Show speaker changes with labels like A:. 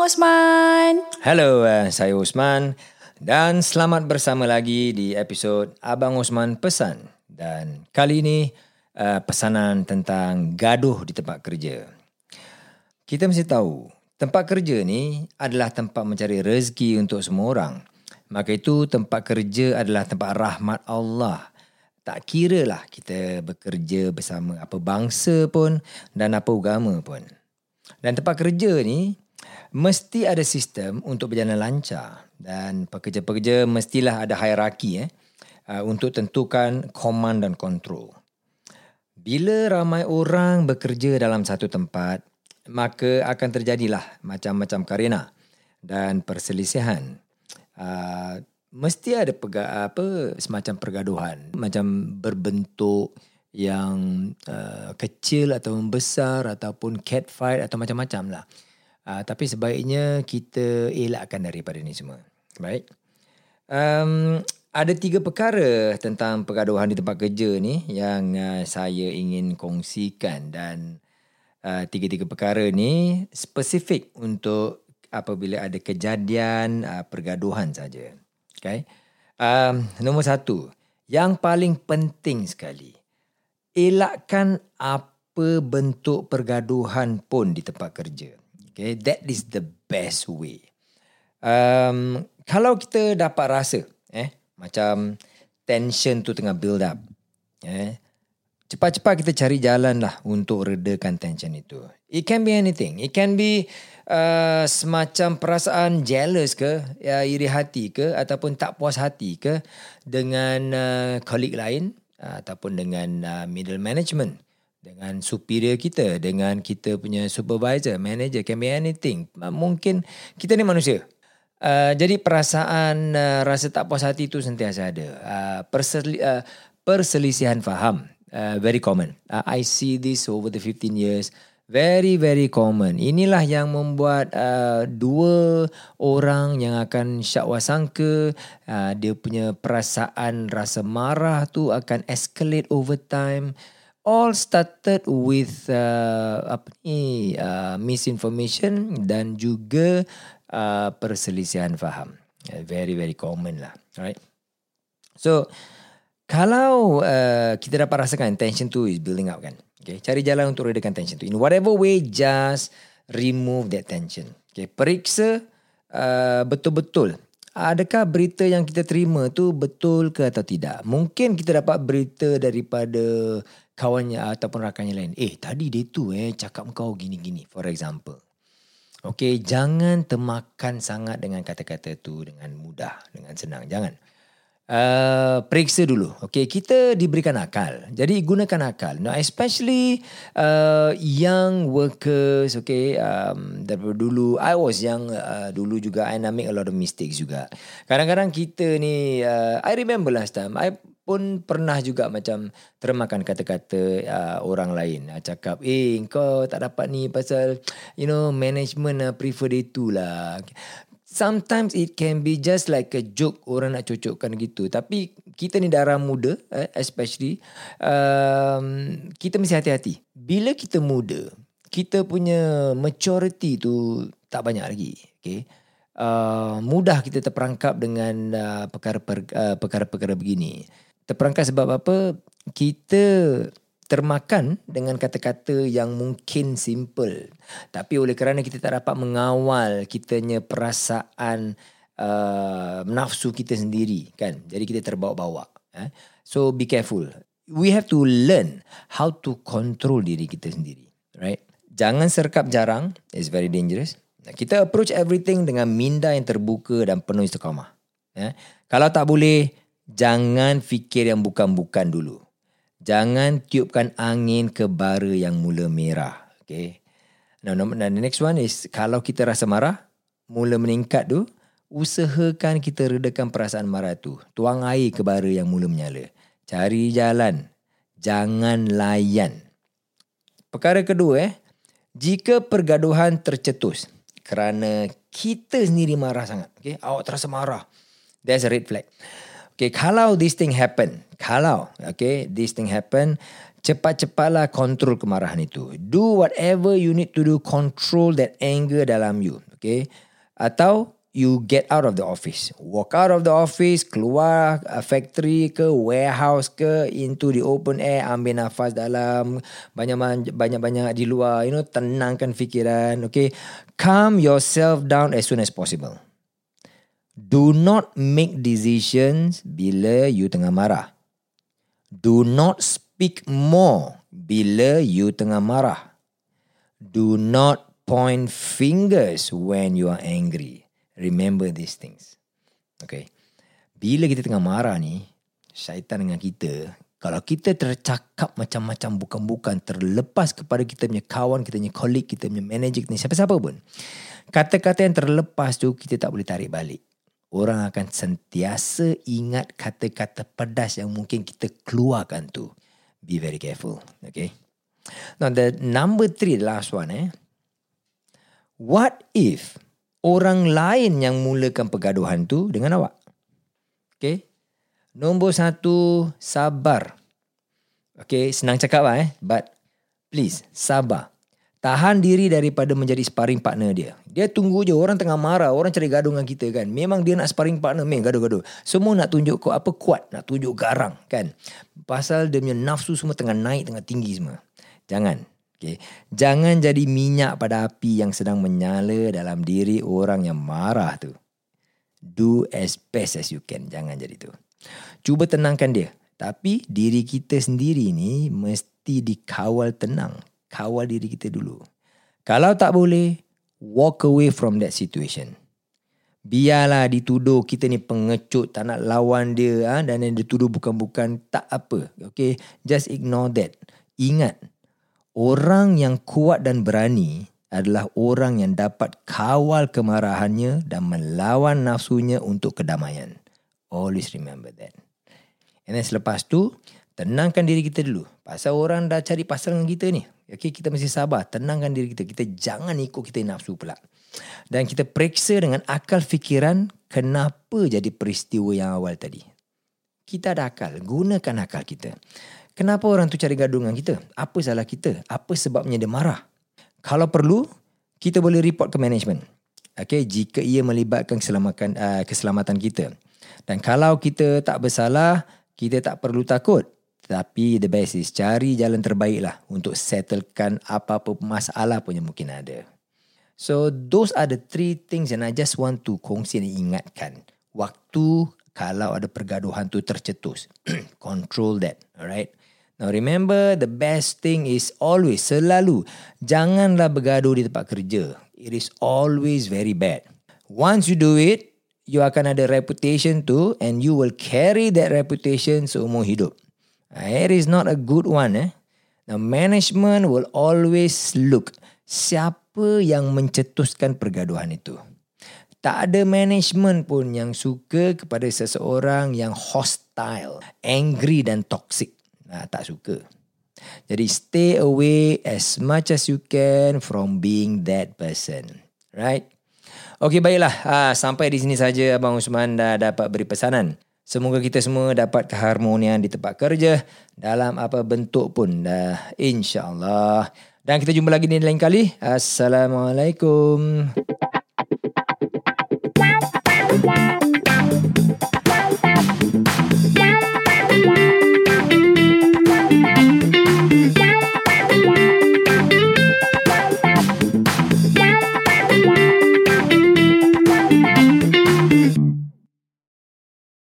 A: Abang Osman.
B: Hello, uh, saya Osman dan selamat bersama lagi di episod Abang Osman Pesan. Dan kali ini uh, pesanan tentang gaduh di tempat kerja. Kita mesti tahu, tempat kerja ni adalah tempat mencari rezeki untuk semua orang. Maka itu tempat kerja adalah tempat rahmat Allah. Tak kira lah kita bekerja bersama apa bangsa pun dan apa agama pun. Dan tempat kerja ni mesti ada sistem untuk berjalan lancar dan pekerja-pekerja mestilah ada hierarki eh uh, untuk tentukan command dan control. Bila ramai orang bekerja dalam satu tempat, maka akan terjadilah macam-macam karena dan perselisihan. Uh, mesti ada pega, apa semacam pergaduhan, macam berbentuk yang uh, kecil atau besar ataupun cat fight atau macam-macam lah. Uh, tapi sebaiknya kita elakkan daripada ini semua. Baik. Um, ada tiga perkara tentang pergaduhan di tempat kerja ni yang uh, saya ingin kongsikan dan uh, tiga-tiga perkara ni spesifik untuk apabila ada kejadian uh, pergaduhan saja. Okay. Um, nombor satu, yang paling penting sekali, elakkan apa bentuk pergaduhan pun di tempat kerja. Okay, that is the best way. Um, kalau kita dapat rasa, eh, macam tension tu tengah build up, eh, cepat-cepat kita cari jalan lah untuk redakan tension itu. It can be anything. It can be uh, semacam perasaan jealous ke, ya, iri hati ke, ataupun tak puas hati ke dengan uh, colleague lain uh, ataupun dengan uh, middle management dengan superior kita, dengan kita punya supervisor, manager, can be anything. Mungkin kita ni manusia. Uh, jadi perasaan uh, rasa tak puas hati itu sentiasa ada. Uh, perseli- uh, perselisihan faham, uh, very common. Uh, I see this over the 15 years. Very, very common. Inilah yang membuat uh, dua orang yang akan syakwa sangka, uh, dia punya perasaan rasa marah tu akan escalate over time all started with uh, apa ni uh, misinformation dan juga uh, perselisihan faham. Uh, very very common lah, right? So kalau uh, kita dapat rasakan tension tu is building up kan, okay, cari jalan untuk redakan tension tu. In whatever way, just remove that tension. Okay, periksa uh, betul-betul adakah berita yang kita terima tu betul ke atau tidak. Mungkin kita dapat berita daripada kawannya ataupun rakannya lain. Eh, tadi dia tu eh cakap kau gini-gini for example. Okay, jangan termakan sangat dengan kata-kata tu dengan mudah, dengan senang. Jangan. Uh, periksa dulu. Okay, kita diberikan akal. Jadi gunakan akal. Now, especially uh, young workers. Okay, um, daripada dulu, I was young uh, dulu juga. I make a lot of mistakes juga. Kadang-kadang kita ni, uh, I remember last time. I pun pernah juga macam termakan kata-kata uh, orang lain. Uh, cakap eh kau tak dapat ni pasal you know management uh, prefer dia tu lah. Sometimes it can be just like a joke orang nak cocokkan gitu. Tapi kita ni darah muda eh, especially um, kita mesti hati-hati. Bila kita muda kita punya maturity tu tak banyak lagi okay Uh, mudah kita terperangkap dengan uh, perkara-perkara uh, perkara-perkara begini terperangkap sebab apa? Kita termakan dengan kata-kata yang mungkin simple. Tapi oleh kerana kita tak dapat mengawal kitanya perasaan uh, nafsu kita sendiri kan? Jadi kita terbawa-bawa eh? so be careful. We have to learn how to control diri kita sendiri right? Jangan serkap jarang. It's very dangerous. Kita approach everything dengan minda yang terbuka dan penuh istiqamah eh? kalau tak boleh Jangan fikir yang bukan-bukan dulu. Jangan tiupkan angin ke bara yang mula merah. Okay. Now, the next one is kalau kita rasa marah, mula meningkat tu, usahakan kita redakan perasaan marah tu. Tuang air ke bara yang mula menyala. Cari jalan. Jangan layan. Perkara kedua eh, jika pergaduhan tercetus kerana kita sendiri marah sangat, okay, awak terasa marah, there's a red flag. Okay, kalau this thing happen, kalau okay, this thing happen, cepat-cepatlah kontrol kemarahan itu. Do whatever you need to do, control that anger dalam you. Okay. Atau you get out of the office. Walk out of the office, keluar uh, factory ke, warehouse ke, into the open air, ambil nafas dalam, banyak-banyak di luar, you know, tenangkan fikiran, okay. Calm yourself down as soon as possible. Do not make decisions bila you tengah marah. Do not speak more bila you tengah marah. Do not point fingers when you are angry. Remember these things. Okay. Bila kita tengah marah ni, syaitan dengan kita, kalau kita tercakap macam-macam bukan-bukan, terlepas kepada kita punya kawan, kita punya colleague, kita punya manager, kita siapa-siapa pun. Kata-kata yang terlepas tu, kita tak boleh tarik balik. Orang akan sentiasa ingat kata-kata pedas yang mungkin kita keluarkan tu. Be very careful. Okay. Now the number three, the last one eh. What if orang lain yang mulakan pergaduhan tu dengan awak. Okay. Nombor satu, sabar. Okay, senang cakap lah eh. But please, sabar. Tahan diri daripada menjadi sparring partner dia. Dia tunggu je orang tengah marah, orang cari gaduh dengan kita kan. Memang dia nak sparring partner, meh gaduh-gaduh. Semua nak tunjuk kau apa kuat, nak tunjuk garang kan. Pasal dia punya nafsu semua tengah naik, tengah tinggi semua. Jangan. Okay. Jangan jadi minyak pada api yang sedang menyala dalam diri orang yang marah tu. Do as best as you can. Jangan jadi tu. Cuba tenangkan dia. Tapi diri kita sendiri ni mesti dikawal tenang. Kawal diri kita dulu. Kalau tak boleh, walk away from that situation. Biarlah dituduh kita ni pengecut, tak nak lawan dia ha? dan yang dituduh bukan-bukan, tak apa. Okay, just ignore that. Ingat, Orang yang kuat dan berani adalah orang yang dapat kawal kemarahannya dan melawan nafsunya untuk kedamaian. Always remember that. And then selepas tu, tenangkan diri kita dulu. Pasal orang dah cari pasal dengan kita ni. Okay, kita mesti sabar. Tenangkan diri kita. Kita jangan ikut kita nafsu pula. Dan kita periksa dengan akal fikiran kenapa jadi peristiwa yang awal tadi. Kita ada akal. Gunakan akal kita. Kenapa orang tu cari gaduh dengan kita? Apa salah kita? Apa sebabnya dia marah? Kalau perlu, kita boleh report ke management. Okay, jika ia melibatkan keselamatan, uh, keselamatan kita. Dan kalau kita tak bersalah, kita tak perlu takut. Tapi the best is cari jalan terbaik lah untuk settlekan apa-apa masalah pun yang mungkin ada. So those are the three things yang I just want to kongsi dan ingatkan. Waktu kalau ada pergaduhan tu tercetus. Control that. Alright. Now remember the best thing is always selalu janganlah bergaduh di tempat kerja. It is always very bad. Once you do it, you akan ada reputation too and you will carry that reputation seumur hidup. It is not a good one eh. Now management will always look siapa yang mencetuskan pergaduhan itu. Tak ada management pun yang suka kepada seseorang yang hostile, angry dan toxic. Nah, tak suka. Jadi stay away as much as you can from being that person. Right? Okay, baiklah. Ah, sampai di sini saja Abang Usman dah dapat beri pesanan. Semoga kita semua dapat keharmonian di tempat kerja dalam apa bentuk pun. Dah, InsyaAllah. Dan kita jumpa lagi di lain kali. Assalamualaikum. Assalamualaikum.